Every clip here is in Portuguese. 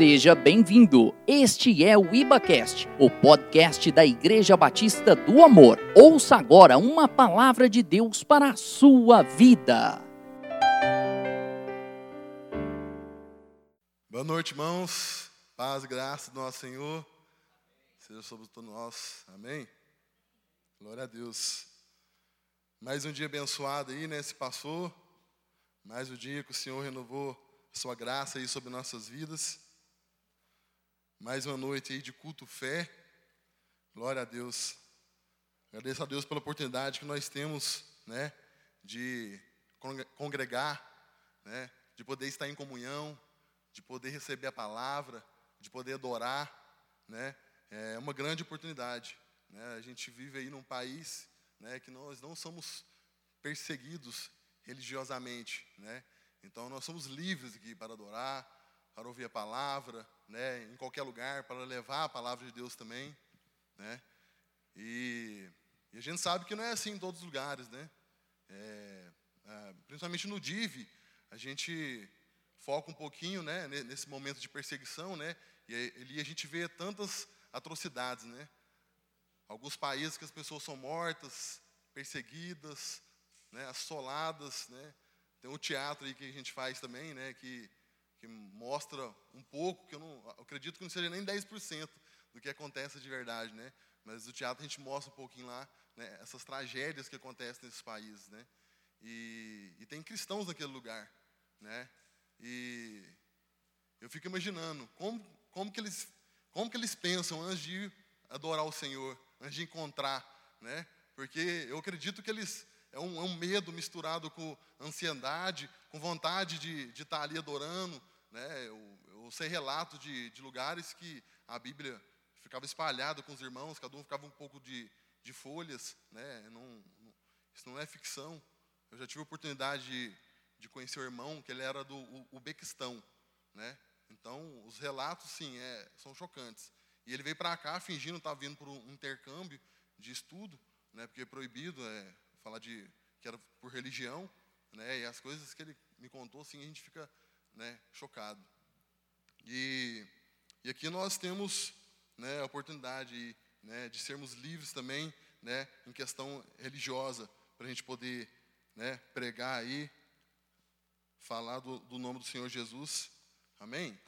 Seja bem-vindo. Este é o IbaCast, o podcast da Igreja Batista do Amor. Ouça agora uma palavra de Deus para a sua vida. Boa noite, irmãos. Paz e graça do nosso Senhor. Seja sobre todos nós. Amém. Glória a Deus. Mais um dia abençoado aí, né? Se passou. Mais um dia que o Senhor renovou sua graça aí sobre nossas vidas. Mais uma noite aí de culto fé. Glória a Deus. Agradeço a Deus pela oportunidade que nós temos, né, de congregar, né, de poder estar em comunhão, de poder receber a palavra, de poder adorar, né? É uma grande oportunidade, né? A gente vive aí num país, né, que nós não somos perseguidos religiosamente, né? Então nós somos livres aqui para adorar, para ouvir a palavra, né, em qualquer lugar, para levar a palavra de Deus também, né? E, e a gente sabe que não é assim em todos os lugares, né? É, é, principalmente no DIV, a gente foca um pouquinho, né, nesse momento de perseguição, né? E ali a gente vê tantas atrocidades, né? Alguns países que as pessoas são mortas, perseguidas, né, assoladas, né? Tem o teatro aí que a gente faz também, né, que que mostra um pouco, que eu não eu acredito que não seja nem 10% do que acontece de verdade, né? Mas o teatro a gente mostra um pouquinho lá, né, essas tragédias que acontecem nesses países, né? E, e tem cristãos naquele lugar, né? E eu fico imaginando como, como, que eles, como que eles pensam antes de adorar o Senhor, antes de encontrar, né? Porque eu acredito que eles é um, é um medo misturado com ansiedade, com vontade de, de estar ali adorando, né? Eu, eu sei relatos de, de lugares que a Bíblia ficava espalhada com os irmãos, cada um ficava um pouco de, de folhas. Né? Não, não, isso não é ficção. Eu já tive a oportunidade de, de conhecer o irmão, que ele era do Ubequistão. Né? Então, os relatos, sim, é, são chocantes. E ele veio para cá fingindo estar vindo por um intercâmbio de estudo, né? porque é proibido é, falar de que era por religião. Né? E as coisas que ele me contou, assim, a gente fica né, chocado. E, e aqui nós temos né, a oportunidade né, de sermos livres também né, em questão religiosa, para a gente poder né, pregar aí, falar do, do, nome do Senhor Jesus. Amém?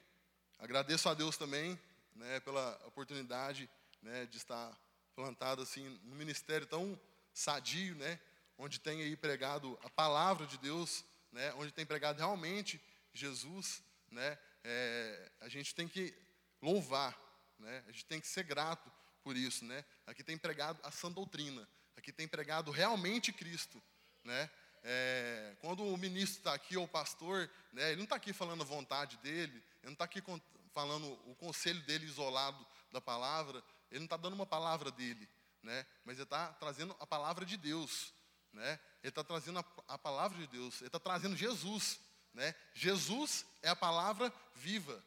Agradeço a Deus também né, pela oportunidade né, de estar plantado assim no ministério tão sadio, né, onde tem aí pregado a palavra de Deus, né, onde tem pregado realmente Jesus, né, é, a gente tem que louvar, né, a gente tem que ser grato por isso. Né. Aqui tem pregado a sã doutrina, aqui tem pregado realmente Cristo. Né. É, quando o ministro está aqui, ou o pastor, né, ele não está aqui falando a vontade dele, ele não está aqui falando o conselho dele isolado da palavra, ele não está dando uma palavra dele, né, mas ele está trazendo a palavra de Deus. Né, ele está trazendo a, a palavra de Deus, ele está trazendo Jesus. Né? Jesus é a palavra viva.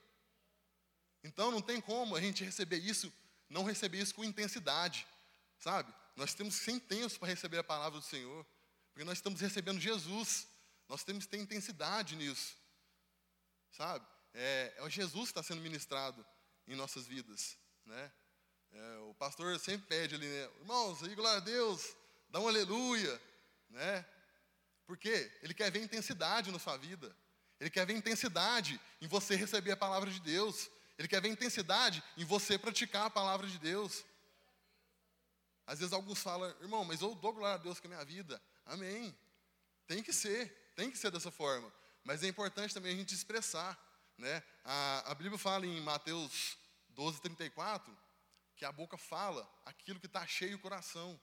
Então não tem como a gente receber isso, não receber isso com intensidade, sabe? Nós temos que ser intensos para receber a palavra do Senhor, porque nós estamos recebendo Jesus, nós temos que ter intensidade nisso, sabe? É, é o Jesus que está sendo ministrado em nossas vidas, né? É, o pastor sempre pede ali, né? irmãos, aí glória a Deus, dá um aleluia, né? Por quê? Ele quer ver intensidade na sua vida. Ele quer ver intensidade em você receber a palavra de Deus. Ele quer ver intensidade em você praticar a palavra de Deus. Às vezes alguns falam, irmão, mas eu dou glória a Deus com a minha vida. Amém. Tem que ser, tem que ser dessa forma. Mas é importante também a gente expressar. Né? A, a Bíblia fala em Mateus 12, 34, que a boca fala aquilo que está cheio o coração.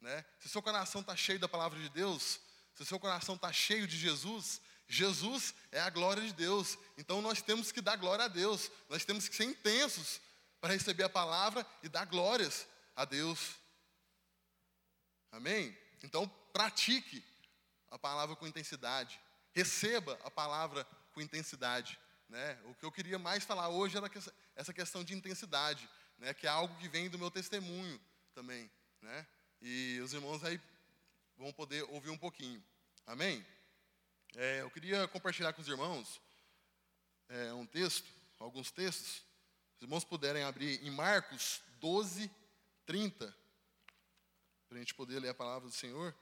Né? Se o seu coração está cheio da palavra de Deus, se o seu coração está cheio de Jesus, Jesus é a glória de Deus. Então nós temos que dar glória a Deus. Nós temos que ser intensos para receber a palavra e dar glórias a Deus. Amém? Então pratique a palavra com intensidade. Receba a palavra com intensidade. Né? O que eu queria mais falar hoje era essa questão de intensidade, né? que é algo que vem do meu testemunho também. Né? E os irmãos aí vão poder ouvir um pouquinho. Amém? É, eu queria compartilhar com os irmãos é, um texto, alguns textos. Os irmãos puderem abrir em Marcos 12, 30, para a gente poder ler a palavra do Senhor.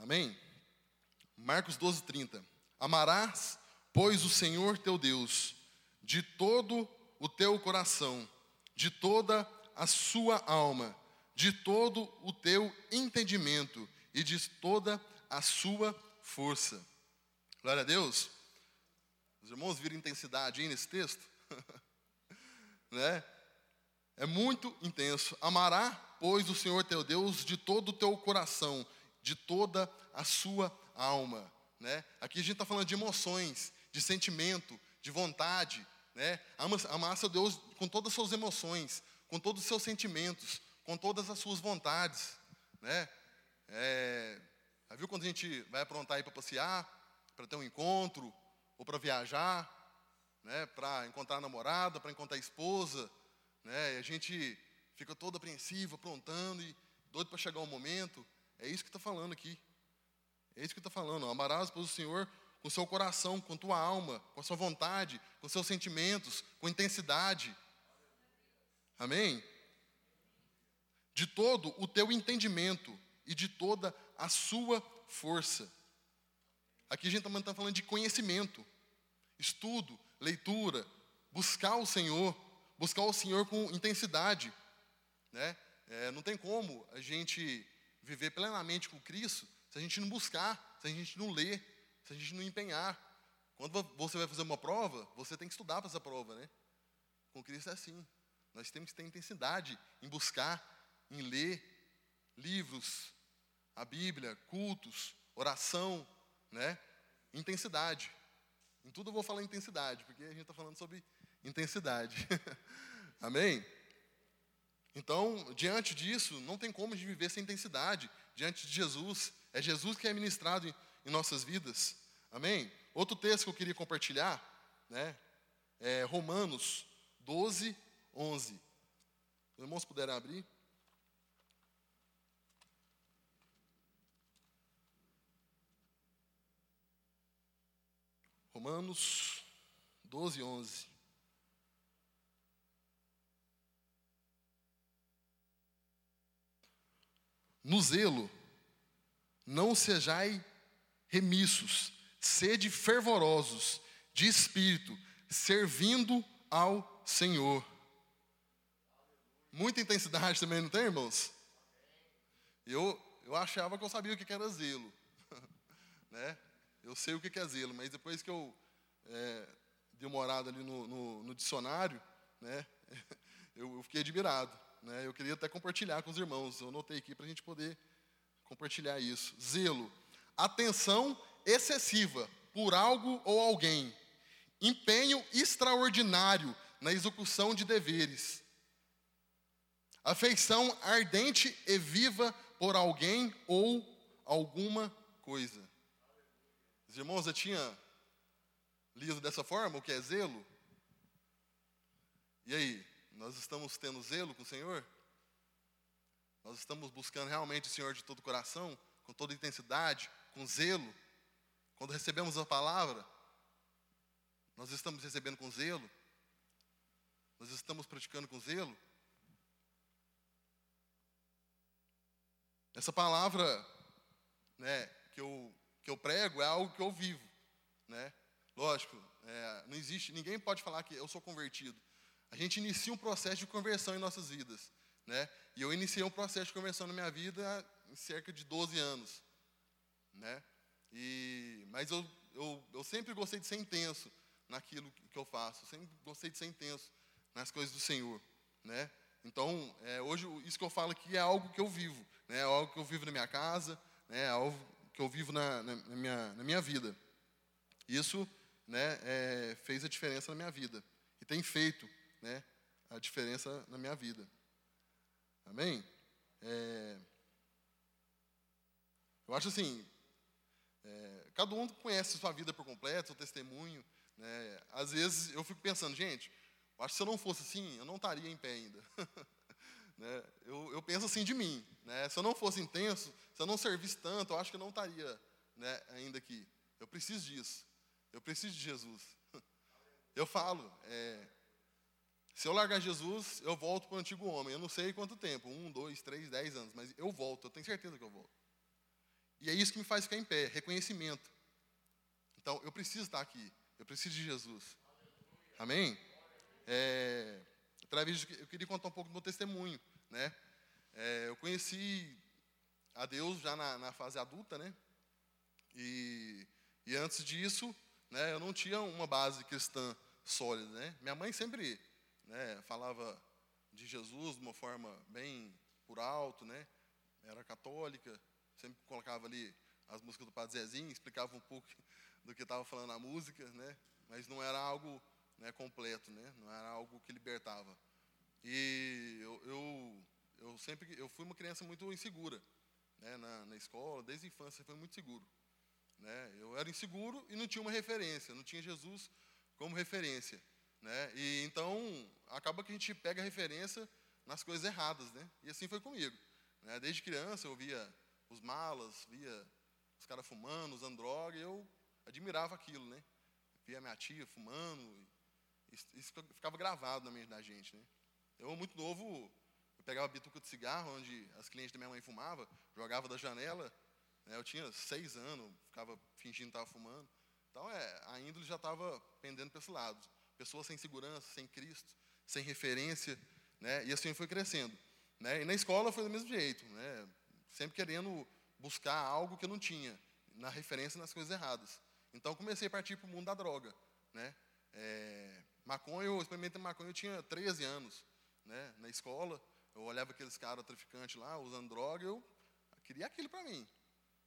Amém? Marcos 12, 30. Amarás, pois, o Senhor teu Deus de todo o teu coração, de toda a sua alma, de todo o teu entendimento e de toda a sua força. Glória a Deus. Os irmãos viram intensidade aí nesse texto? né? É muito intenso. Amará, pois, o Senhor teu Deus de todo o teu coração, de toda a sua alma. Né? Aqui a gente está falando de emoções, de sentimento, de vontade. Né? Amar seu Deus com todas as suas emoções, com todos os seus sentimentos, com todas as suas vontades. Né? É, viu quando a gente vai aprontar aí para passear, para ter um encontro, ou para viajar, né? para encontrar a namorada, para encontrar a esposa, né? e a gente fica todo apreensivo, aprontando e doido para chegar o momento. É isso que está falando aqui. É isso que está falando. Amarás, pois, o Senhor com seu coração, com tua alma, com a sua vontade, com seus sentimentos, com intensidade. Amém? De todo o teu entendimento e de toda a sua força. Aqui a gente está falando de conhecimento, estudo, leitura, buscar o Senhor, buscar o Senhor com intensidade. Né? É, não tem como a gente viver plenamente com Cristo se a gente não buscar, se a gente não ler, se a gente não empenhar. Quando você vai fazer uma prova, você tem que estudar para essa prova, né? Com Cristo é assim. Nós temos que ter intensidade em buscar, em ler livros, a Bíblia, cultos, oração, né? Intensidade. Em tudo eu vou falar intensidade, porque a gente está falando sobre intensidade. Amém? Então, diante disso, não tem como a gente viver sem intensidade diante de Jesus. É Jesus que é ministrado em, em nossas vidas. Amém? Outro texto que eu queria compartilhar, né? É Romanos 12, 11. Os irmãos puderem abrir. Romanos 12, 11. No zelo, não sejai remissos, sede fervorosos de espírito, servindo ao Senhor. Muita intensidade também, não tem, irmãos? Eu, eu achava que eu sabia o que era zelo. né? Eu sei o que é zelo, mas depois que eu é, dei uma olhada ali no, no, no dicionário, né? eu, eu fiquei admirado. Né? Eu queria até compartilhar com os irmãos. Eu anotei aqui para a gente poder compartilhar isso. Zelo, atenção excessiva por algo ou alguém, empenho extraordinário na execução de deveres, afeição ardente e viva por alguém ou alguma coisa. Os irmãos já tinha lido dessa forma o que é zelo? E aí, nós estamos tendo zelo com o Senhor? Nós estamos buscando realmente o Senhor de todo o coração, com toda intensidade, com zelo. Quando recebemos a palavra, nós estamos recebendo com zelo. Nós estamos praticando com zelo. Essa palavra né, que, eu, que eu prego é algo que eu vivo. Né? Lógico, é, não existe, ninguém pode falar que eu sou convertido. A gente inicia um processo de conversão em nossas vidas. Né? E eu iniciei um processo de conversão na minha vida em cerca de 12 anos. Né? E, mas eu, eu, eu sempre gostei de ser intenso naquilo que eu faço. Sempre gostei de ser intenso nas coisas do Senhor. Né? Então, é, hoje, isso que eu falo aqui é algo que eu vivo. Né? É algo que eu vivo na minha casa, né? é algo que eu vivo na, na, na minha, na minha vida. Isso né, é, fez a diferença na minha vida. E tem feito né, a diferença na minha vida. Amém? É, eu acho assim, É, cada um conhece sua vida por completo, seu testemunho. Né? Às vezes eu fico pensando, gente, eu acho que se eu não fosse assim, eu não estaria em pé ainda. né? eu, eu, penso assim de mim. Né? Se eu não fosse intenso, se eu não servisse tanto, eu acho que eu não estaria né, ainda aqui. Eu preciso disso. Eu preciso de Jesus. Eu falo, é, se eu largar Jesus, eu volto para o antigo homem. Eu não sei quanto tempo, um, dois, três, dez anos, mas eu volto, eu tenho certeza que eu volto. E é isso que me faz ficar em pé, reconhecimento. Então, eu preciso estar aqui, eu preciso de Jesus. Amém? É, através eu queria contar um pouco do meu testemunho, né? É, eu conheci a Deus já na, na fase adulta, né? E, e antes disso, né, eu não tinha uma base cristã sólida, né? Minha mãe sempre né, falava de Jesus de uma forma bem por alto, né? Era católica, sempre colocava ali as músicas do Padre Zezinho, explicava um pouco do que estava falando a música, né? Mas não era algo né, completo, né? Não era algo que libertava. E eu, eu, eu sempre eu fui uma criança muito insegura, né? Na, na escola, desde a infância foi muito seguro. Né? Eu era inseguro e não tinha uma referência, não tinha Jesus como referência. Né? E então acaba que a gente pega referência nas coisas erradas, né? E assim foi comigo. Né? Desde criança eu via os malas, via os caras fumando, usando droga, e eu admirava aquilo, né? Via minha tia fumando, isso ficava gravado na mente da gente, né? Eu muito novo, eu pegava bituca de cigarro onde as clientes da minha mãe fumavam, jogava da janela né? Eu tinha seis anos, ficava fingindo que estava fumando. Então, é, a índole já estava pendendo para esse lado. Pessoas sem segurança, sem Cristo, sem referência. Né? E assim foi crescendo. Né? E na escola foi do mesmo jeito. Né? Sempre querendo buscar algo que eu não tinha, na referência nas coisas erradas. Então, comecei a partir para o mundo da droga. Né? É, maconha, eu experimentei maconha, eu tinha 13 anos. Né? Na escola, eu olhava aqueles caras traficantes lá, usando droga, eu queria aquilo para mim.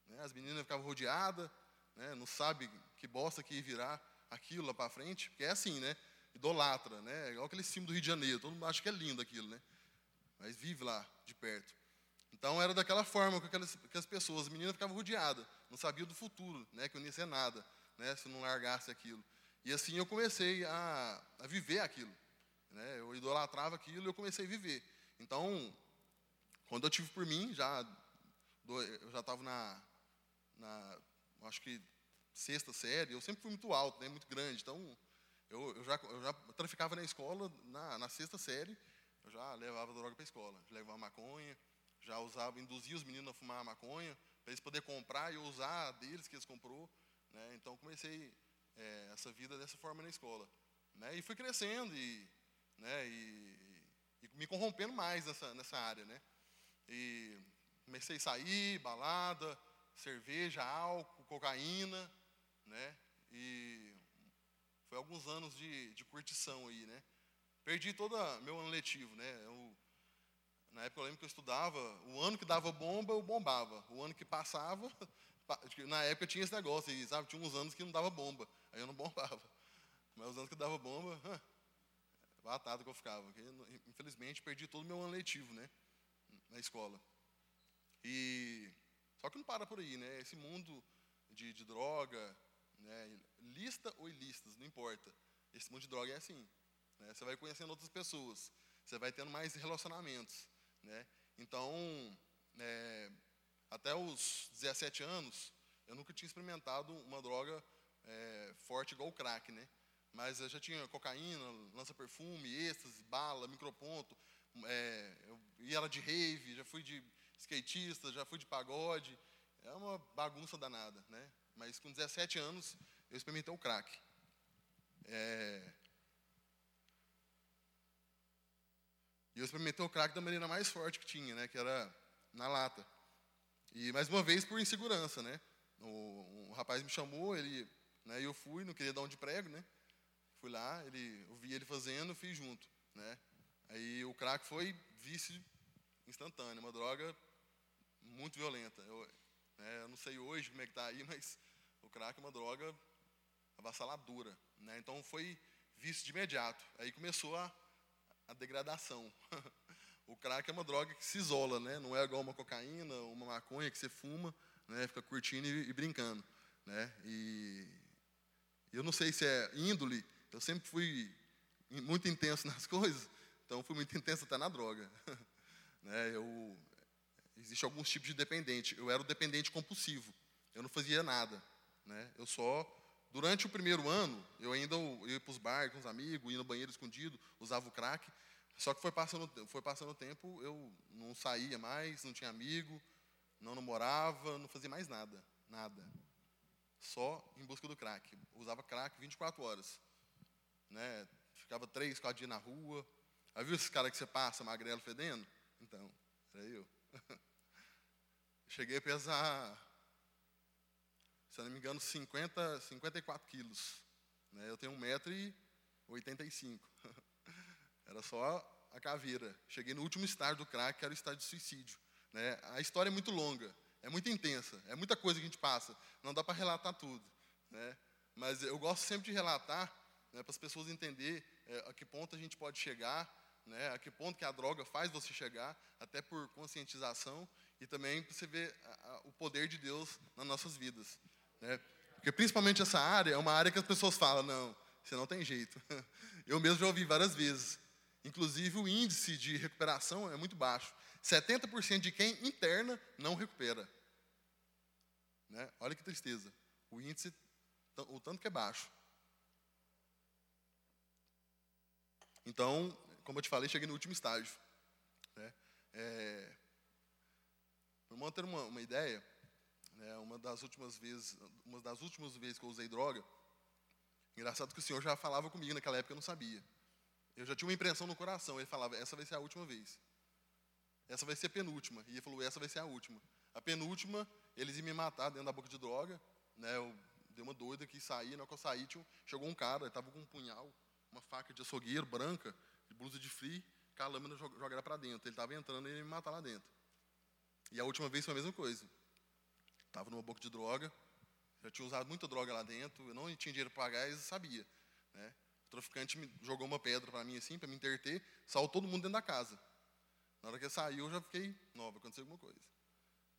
Né? As meninas ficavam rodeadas, né? não sabe que bosta que ia virar aquilo lá para frente, porque é assim, né? Idolatra, né? Igual aquele símbolo do Rio de Janeiro, todo mundo acha que é lindo aquilo, né? Mas vive lá de perto. Então era daquela forma com aquelas, aquelas pessoas, as meninas ficavam rodeadas, não sabiam do futuro, né? Que eu não ia ser nada, né? Se não largasse aquilo. E assim eu comecei a, a viver aquilo. Né? Eu idolatrava aquilo e eu comecei a viver. Então, quando eu tive por mim, já eu já estava na na, acho que sexta série, eu sempre fui muito alto, né, muito grande, então eu, eu, já, eu já traficava na escola, na, na sexta série, eu já levava droga para a escola, levava maconha, já usava, induzia os meninos a fumar maconha, para eles poderem comprar e usar deles que eles comprou, né, então comecei é, essa vida dessa forma na escola, né, e fui crescendo e, né, e, e me corrompendo mais nessa, nessa área, né, e comecei a sair, balada, cerveja, álcool, cocaína, né? E foi alguns anos de, de curtição aí, né? Perdi todo meu ano letivo, né? Eu, na época eu lembro que eu estudava, o ano que dava bomba, eu bombava. O ano que passava, na época tinha esse negócio aí, sabe? Tinha uns anos que não dava bomba, aí eu não bombava. Mas os anos que dava bomba, batata que eu ficava. Infelizmente, perdi todo o meu ano letivo, né? Na escola. E só que não para por aí, né? Esse mundo de, de droga, né? Lista ou ilícitas, não importa. Esse mundo de droga é assim. Né? Você vai conhecendo outras pessoas, você vai tendo mais relacionamentos, né? Então, é, até os 17 anos, eu nunca tinha experimentado uma droga é, forte igual o crack, né? Mas eu já tinha cocaína, lança-perfume, êxtase, bala, microponto. É, eu ia de rave, já fui de skatista, já fui de pagode. É uma bagunça danada, né? Mas com 17 anos eu experimentei o crack. É... E eu experimentei o crack da maneira mais forte que tinha, né? Que era na lata. E mais uma vez por insegurança, né? O, rapaz me chamou, ele, né? Eu fui, não queria dar um de prego, né? Fui lá, ele, eu vi ele fazendo, fiz junto, né? Aí o crack foi vício instantâneo, uma droga muito violenta. Eu, né, eu não sei hoje como é que está aí, mas o crack é uma droga avassaladora. Né? Então foi visto de imediato. Aí começou a, a degradação. o crack é uma droga que se isola, né? não é igual uma cocaína, uma maconha que você fuma, né? fica curtindo e, e brincando. né? E eu não sei se é índole, eu sempre fui muito intenso nas coisas, então fui muito intenso até na droga. né? Eu existe alguns tipos de dependente. Eu era o dependente compulsivo. Eu não fazia nada, né? Eu só durante o primeiro ano, eu ainda ia para os bares com os amigos, ia no banheiro escondido, usava o crack. Só que foi passando, foi passando o tempo, eu não saía mais, não tinha amigo, não namorava, não fazia mais nada, nada. Só em busca do crack. Usava crack 24 horas. Né? Ficava três, quatro dias na rua. Aí viu esses caras que você passa, magrelo, fedendo? Então, era eu. Cheguei a pesar, se eu não me engano, 50, 54 quilos. Né? Eu tenho 1,85m. Era só a caveira. Cheguei no último estágio do crack, que era o estágio de suicídio. Né? A história é muito longa, é muito intensa, é muita coisa que a gente passa. Não dá para relatar tudo. Né? Mas eu gosto sempre de relatar né, para as pessoas entenderem é, a que ponto a gente pode chegar, né, a que ponto que a droga faz você chegar, até por conscientização e também para você ver a, a, o poder de Deus nas nossas vidas. Né? Porque principalmente essa área é uma área que as pessoas falam, não, você não tem jeito. Eu mesmo já ouvi várias vezes. Inclusive, o índice de recuperação é muito baixo. 70% de quem interna não recupera. Né? Olha que tristeza. O índice, o tanto que é baixo. Então, como eu te falei, cheguei no último estágio. Né? É, para manter uma, uma ideia, né, uma das últimas vezes, uma das últimas vezes que eu usei droga, engraçado que o senhor já falava comigo naquela época, eu não sabia. Eu já tinha uma impressão no coração. Ele falava: essa vai ser a última vez. Essa vai ser a penúltima. E ele falou: essa vai ser a última. A penúltima, eles iam me matar dentro da boca de droga. Né? Eu dei uma doida que saí. Na hora que eu saí, chegou um cara, ele estava com um punhal, uma faca de açougueiro branca, de blusa de frio, com a lâmina jogada para dentro. Ele estava entrando e ele ia me matar lá dentro. E a última vez foi a mesma coisa. Estava numa boca de droga, já tinha usado muita droga lá dentro, eu não tinha dinheiro para pagar, eles sabiam. Né? traficante me jogou uma pedra para mim assim, para me interter, saiu todo mundo dentro da casa. Na hora que saiu, eu já fiquei, nova, aconteceu alguma coisa.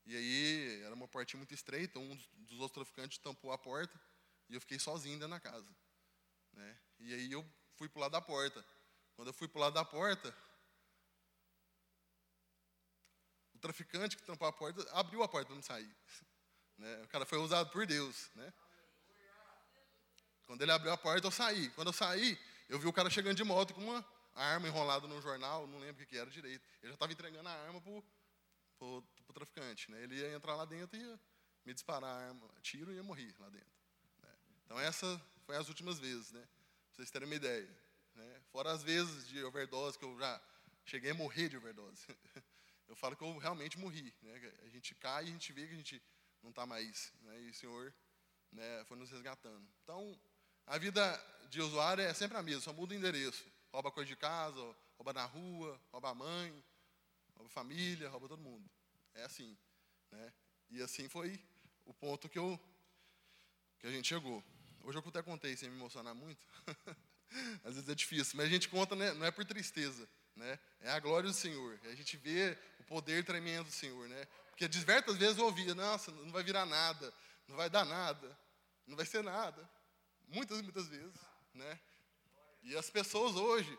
E aí, era uma portinha muito estreita, um dos outros traficantes tampou a porta, e eu fiquei sozinho dentro da casa. Né? E aí eu fui para o lado da porta. Quando eu fui para o lado da porta, o traficante que tampou a porta abriu a porta para me sair. Né? O cara foi usado por Deus. Né? Quando ele abriu a porta, eu saí. Quando eu saí, eu vi o cara chegando de moto com uma arma enrolada no jornal, não lembro o que era direito. Ele já estava entregando a arma para o traficante. Né? Ele ia entrar lá dentro e ia me disparar a arma, tiro e ia morrer lá dentro. Né? Então, essa foi as últimas vezes, né? para vocês terem uma ideia. Né? Fora as vezes de overdose que eu já cheguei a morrer de overdose. Eu falo que eu realmente morri. Né? A gente cai e a gente vê que a gente não está mais. Né? E o Senhor né, foi nos resgatando. Então, a vida de usuário é sempre a mesma, só muda o endereço. Rouba coisa de casa, rouba na rua, rouba a mãe, rouba a família, rouba todo mundo. É assim. Né? E assim foi o ponto que, eu, que a gente chegou. Hoje eu até contei sem me emocionar muito. Às vezes é difícil, mas a gente conta né, não é por tristeza. Né? É a glória do Senhor. A gente vê o poder tremendo do Senhor. Né? Porque diversas vezes eu ouvia, nossa, não vai virar nada, não vai dar nada, não vai ser nada. Muitas muitas vezes. Né? E as pessoas hoje,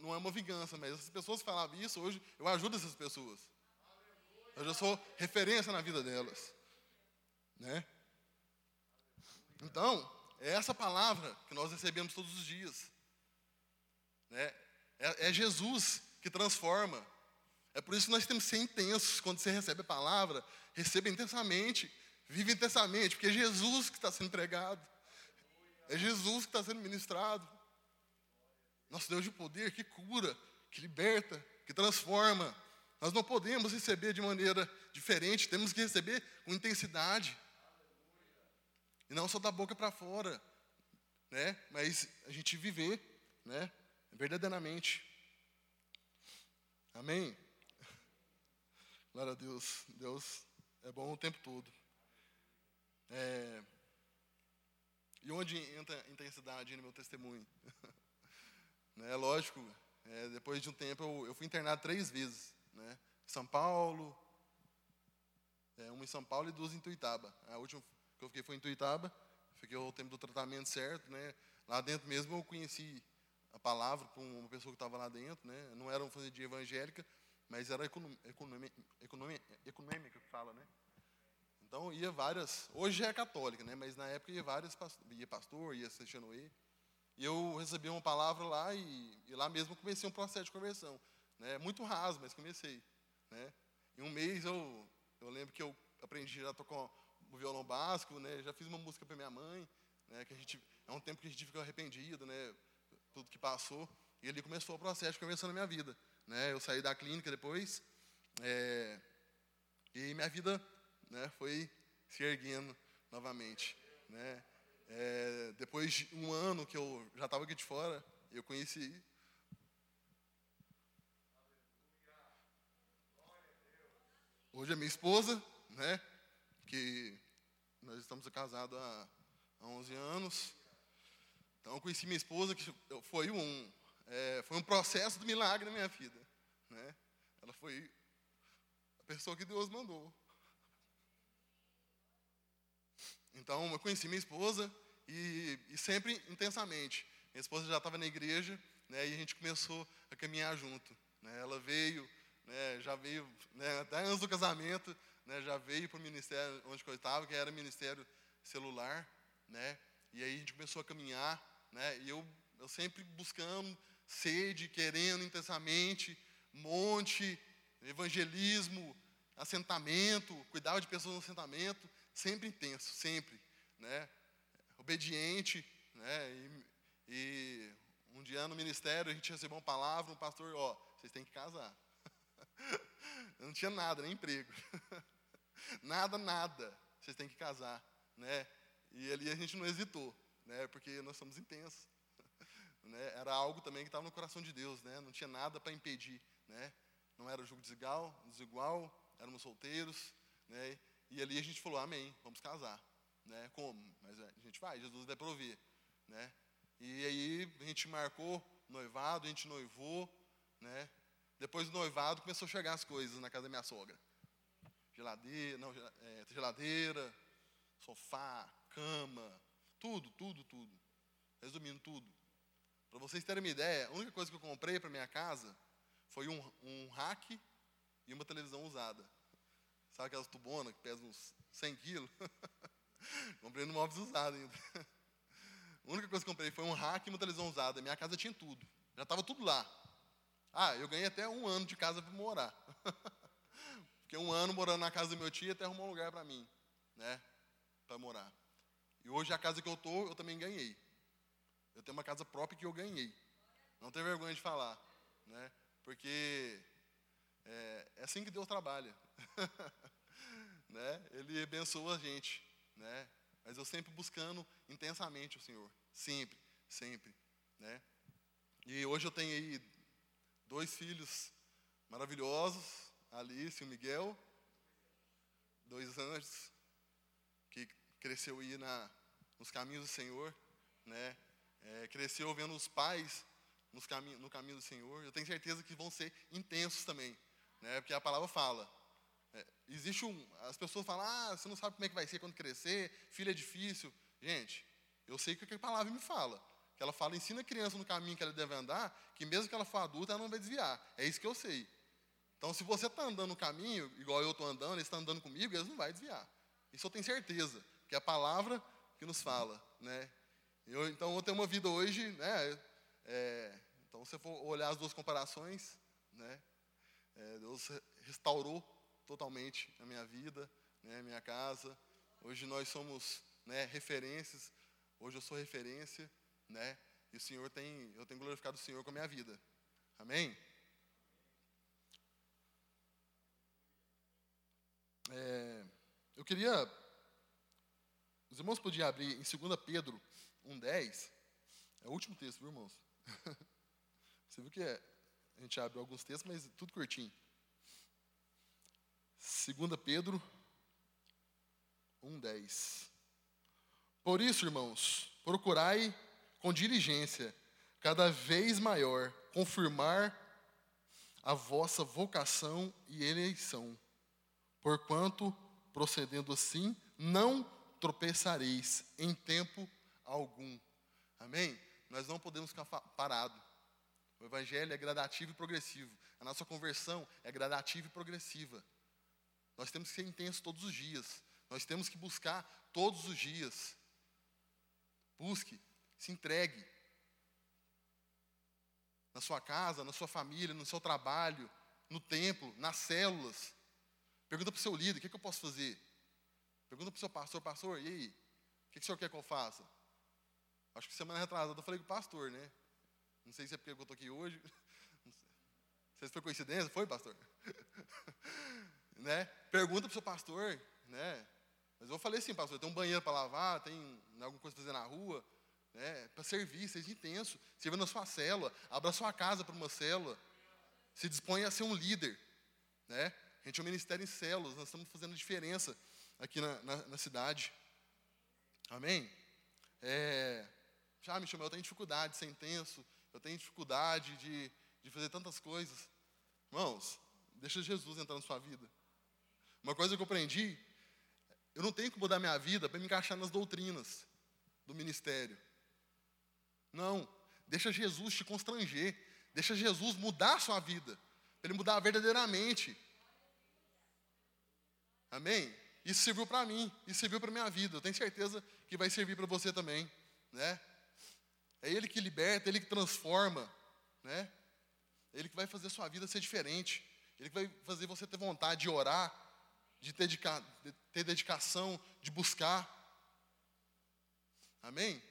não é uma vingança, mas as pessoas falavam isso, hoje eu ajudo essas pessoas. Hoje eu sou referência na vida delas. Né? Então, é essa palavra que nós recebemos todos os dias. Né? É, é Jesus que transforma. É por isso que nós temos que ser intensos. Quando você recebe a palavra, receba intensamente, vive intensamente, porque é Jesus que está sendo pregado. É Jesus que está sendo ministrado. Nosso Deus de poder que cura, que liberta, que transforma. Nós não podemos receber de maneira diferente, temos que receber com intensidade. E não só da boca para fora, né? Mas a gente viver, né? Verdadeiramente. Amém. Glória a Deus. Deus é bom o tempo todo. É, e onde entra intensidade no meu testemunho? né, lógico, é, depois de um tempo eu, eu, fui internado três vezes. Né? São Paulo, é, uma em São Paulo e duas em Tuitaba. A última que eu fiquei foi em Tuitaba, fiquei o tempo do tratamento certo, né? Lá dentro mesmo eu conheci a palavra para uma pessoa que estava lá dentro, né? Não era uma família evangélica, mas era econômica, que fala, né? Então ia várias, hoje é católica, né? Mas na época ia várias, ia pastor, ia Seixanoe. E eu recebi uma palavra lá e, e, lá mesmo comecei um processo de conversão, né? Muito raso, mas comecei, né? Em um mês eu eu lembro que eu aprendi a tocar o violão básico, né? Já fiz uma música para minha mãe, né? Que a gente é um tempo que a gente ficou arrependido, né? Tudo que passou e ali começou o processo de conversão na minha vida, né? Eu saí da clínica depois é, e minha vida né, foi se erguendo novamente. Né? É, depois de um ano que eu já estava aqui de fora, eu conheci. Hoje é minha esposa, né? Que nós estamos casados há, há 11 anos. Então, eu conheci minha esposa, que foi um, é, foi um processo de milagre na minha vida. Né? Ela foi a pessoa que Deus mandou. Então, eu conheci minha esposa e, e sempre intensamente. Minha esposa já estava na igreja né, e a gente começou a caminhar junto. Né. Ela veio, né, já veio, né, até antes do casamento, né, já veio para o ministério onde eu estava, que era ministério celular. Né, e aí a gente começou a caminhar. Né, e eu, eu sempre buscando, sede, querendo intensamente, monte, evangelismo, assentamento, cuidava de pessoas no assentamento sempre intenso, sempre, né? Obediente, né? E, e um dia no ministério a gente recebeu uma palavra, um pastor, ó, vocês têm que casar. Não tinha nada, nem emprego. nada, nada. Vocês têm que casar, né? E ali a gente não hesitou, né? Porque nós somos intensos. Né? Era algo também que estava no coração de Deus, né? Não tinha nada para impedir, né? Não era jogo desigual, desigual, éramos solteiros, né? E ali a gente falou, amém, vamos casar. Né? Como? Mas a gente vai, Jesus vai prover. Né? E aí a gente marcou noivado, a gente noivou. Né? Depois do noivado começou a chegar as coisas na casa da minha sogra. Geladeira, não, é, geladeira, sofá, cama, tudo, tudo, tudo. Resumindo tudo. Para vocês terem uma ideia, a única coisa que eu comprei para minha casa foi um, um rack e uma televisão usada. Sabe aquelas tubonas que pesam uns 100 quilos? comprei no móveis usado ainda. A única coisa que comprei foi um rack e uma televisão usada. Minha casa tinha tudo. Já estava tudo lá. Ah, eu ganhei até um ano de casa para morar. Fiquei um ano morando na casa do meu tio até arrumar um lugar para mim, né? Para morar. E hoje a casa que eu estou, eu também ganhei. Eu tenho uma casa própria que eu ganhei. Não tenho vergonha de falar, né? Porque é, é assim que Deus trabalha. né? Ele abençoa a gente, né? Mas eu sempre buscando intensamente o Senhor, sempre, sempre, né? E hoje eu tenho aí dois filhos maravilhosos, Alice e o Miguel, dois anjos que cresceu aí na, nos caminhos do Senhor, né? É, cresceu vendo os pais nos no caminho do Senhor. Eu tenho certeza que vão ser intensos também, né? Porque a palavra fala é, existe um. As pessoas falam, ah, você não sabe como é que vai ser quando crescer, filho é difícil. Gente, eu sei o que a palavra me fala. Que ela fala, ensina a criança no caminho que ela deve andar, que mesmo que ela for adulta, ela não vai desviar. É isso que eu sei. Então, se você está andando no caminho, igual eu estou andando, eles estão andando comigo, eles não vão desviar. Isso eu tenho certeza, que é a palavra que nos fala. Né? Eu, então, eu tenho uma vida hoje, né? É, então, se você for olhar as duas comparações, né? É, Deus restaurou totalmente a minha vida, né, a minha casa. Hoje nós somos né, referências. Hoje eu sou referência, né? E o Senhor tem, eu tenho glorificado o Senhor com a minha vida. Amém? É, eu queria. Os irmãos podiam abrir em 2 Pedro 1,10. É o último texto, viu, irmãos? Você viu que é, a gente abre alguns textos, mas tudo curtinho. 2 Pedro 1,10. Por isso, irmãos, procurai com diligência, cada vez maior, confirmar a vossa vocação e eleição, porquanto, procedendo assim, não tropeçareis em tempo algum. Amém? Nós não podemos ficar parados. O evangelho é gradativo e progressivo. A nossa conversão é gradativa e progressiva. Nós temos que ser intensos todos os dias. Nós temos que buscar todos os dias. Busque, se entregue. Na sua casa, na sua família, no seu trabalho, no templo, nas células. Pergunta para o seu líder: o que, é que eu posso fazer? Pergunta para o seu pastor: pastor, e aí? O que, é que o senhor quer que eu faça? Acho que semana retrasada eu falei com o pastor, né? Não sei se é porque eu estou aqui hoje. Não sei se foi coincidência, foi, pastor? né? Pergunta para o seu pastor, né? Mas eu falei assim, pastor, tem um banheiro para lavar, tem né, alguma coisa para fazer na rua, né? Para servir, seja intenso. Sirva na sua célula, abra sua casa para uma célula. Se disponha a ser um líder, né? A gente é um ministério em células, nós estamos fazendo diferença aqui na, na, na cidade. Amém? É, já me chamou, eu tenho dificuldade de ser intenso, eu tenho dificuldade de, de fazer tantas coisas. Irmãos, deixa Jesus entrar na sua vida. Uma coisa que eu aprendi, eu não tenho que mudar minha vida para me encaixar nas doutrinas do ministério. Não, deixa Jesus te constranger, deixa Jesus mudar a sua vida, para ele mudar verdadeiramente. Amém? Isso serviu para mim, isso serviu para minha vida. Eu tenho certeza que vai servir para você também, né? É Ele que liberta, é Ele que transforma, né? É Ele que vai fazer a sua vida ser diferente. Ele que vai fazer você ter vontade de orar, de ter, dedica, de ter dedicação, de buscar. Amém?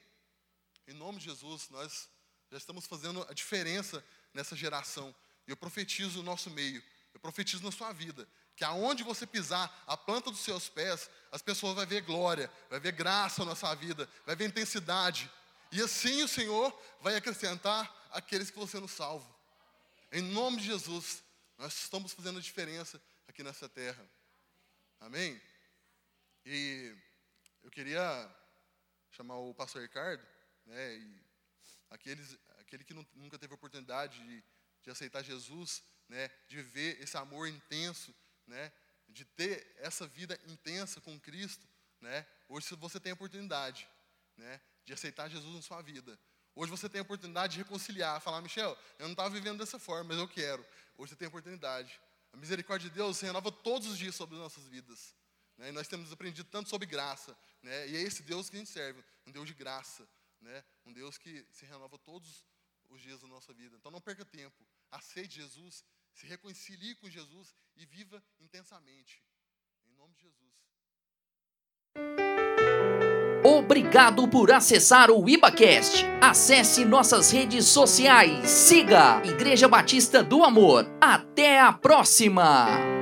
Em nome de Jesus, nós já estamos fazendo a diferença nessa geração. E eu profetizo no nosso meio, eu profetizo na sua vida, que aonde você pisar a planta dos seus pés, as pessoas vão ver glória, vai ver graça na sua vida, vai ver intensidade, e assim o Senhor vai acrescentar aqueles que você nos salvo. Em nome de Jesus, nós estamos fazendo a diferença aqui nessa terra. Amém? E eu queria chamar o pastor Ricardo, né, e aqueles, aquele que não, nunca teve oportunidade de, de aceitar Jesus, né, de viver esse amor intenso, né, de ter essa vida intensa com Cristo, né, hoje você tem a oportunidade, né, de aceitar Jesus na sua vida. Hoje você tem a oportunidade de reconciliar, falar, Michel, eu não estava vivendo dessa forma, mas eu quero. Hoje você tem a oportunidade. A misericórdia de Deus se renova todos os dias sobre as nossas vidas. Né? E nós temos aprendido tanto sobre graça. Né? E é esse Deus que a gente serve, um Deus de graça. Né? Um Deus que se renova todos os dias da nossa vida. Então não perca tempo. Aceite Jesus, se reconcilie com Jesus e viva intensamente. Em nome de Jesus. Obrigado por acessar o IbaCast. Acesse nossas redes sociais. Siga Igreja Batista do Amor. Até a próxima!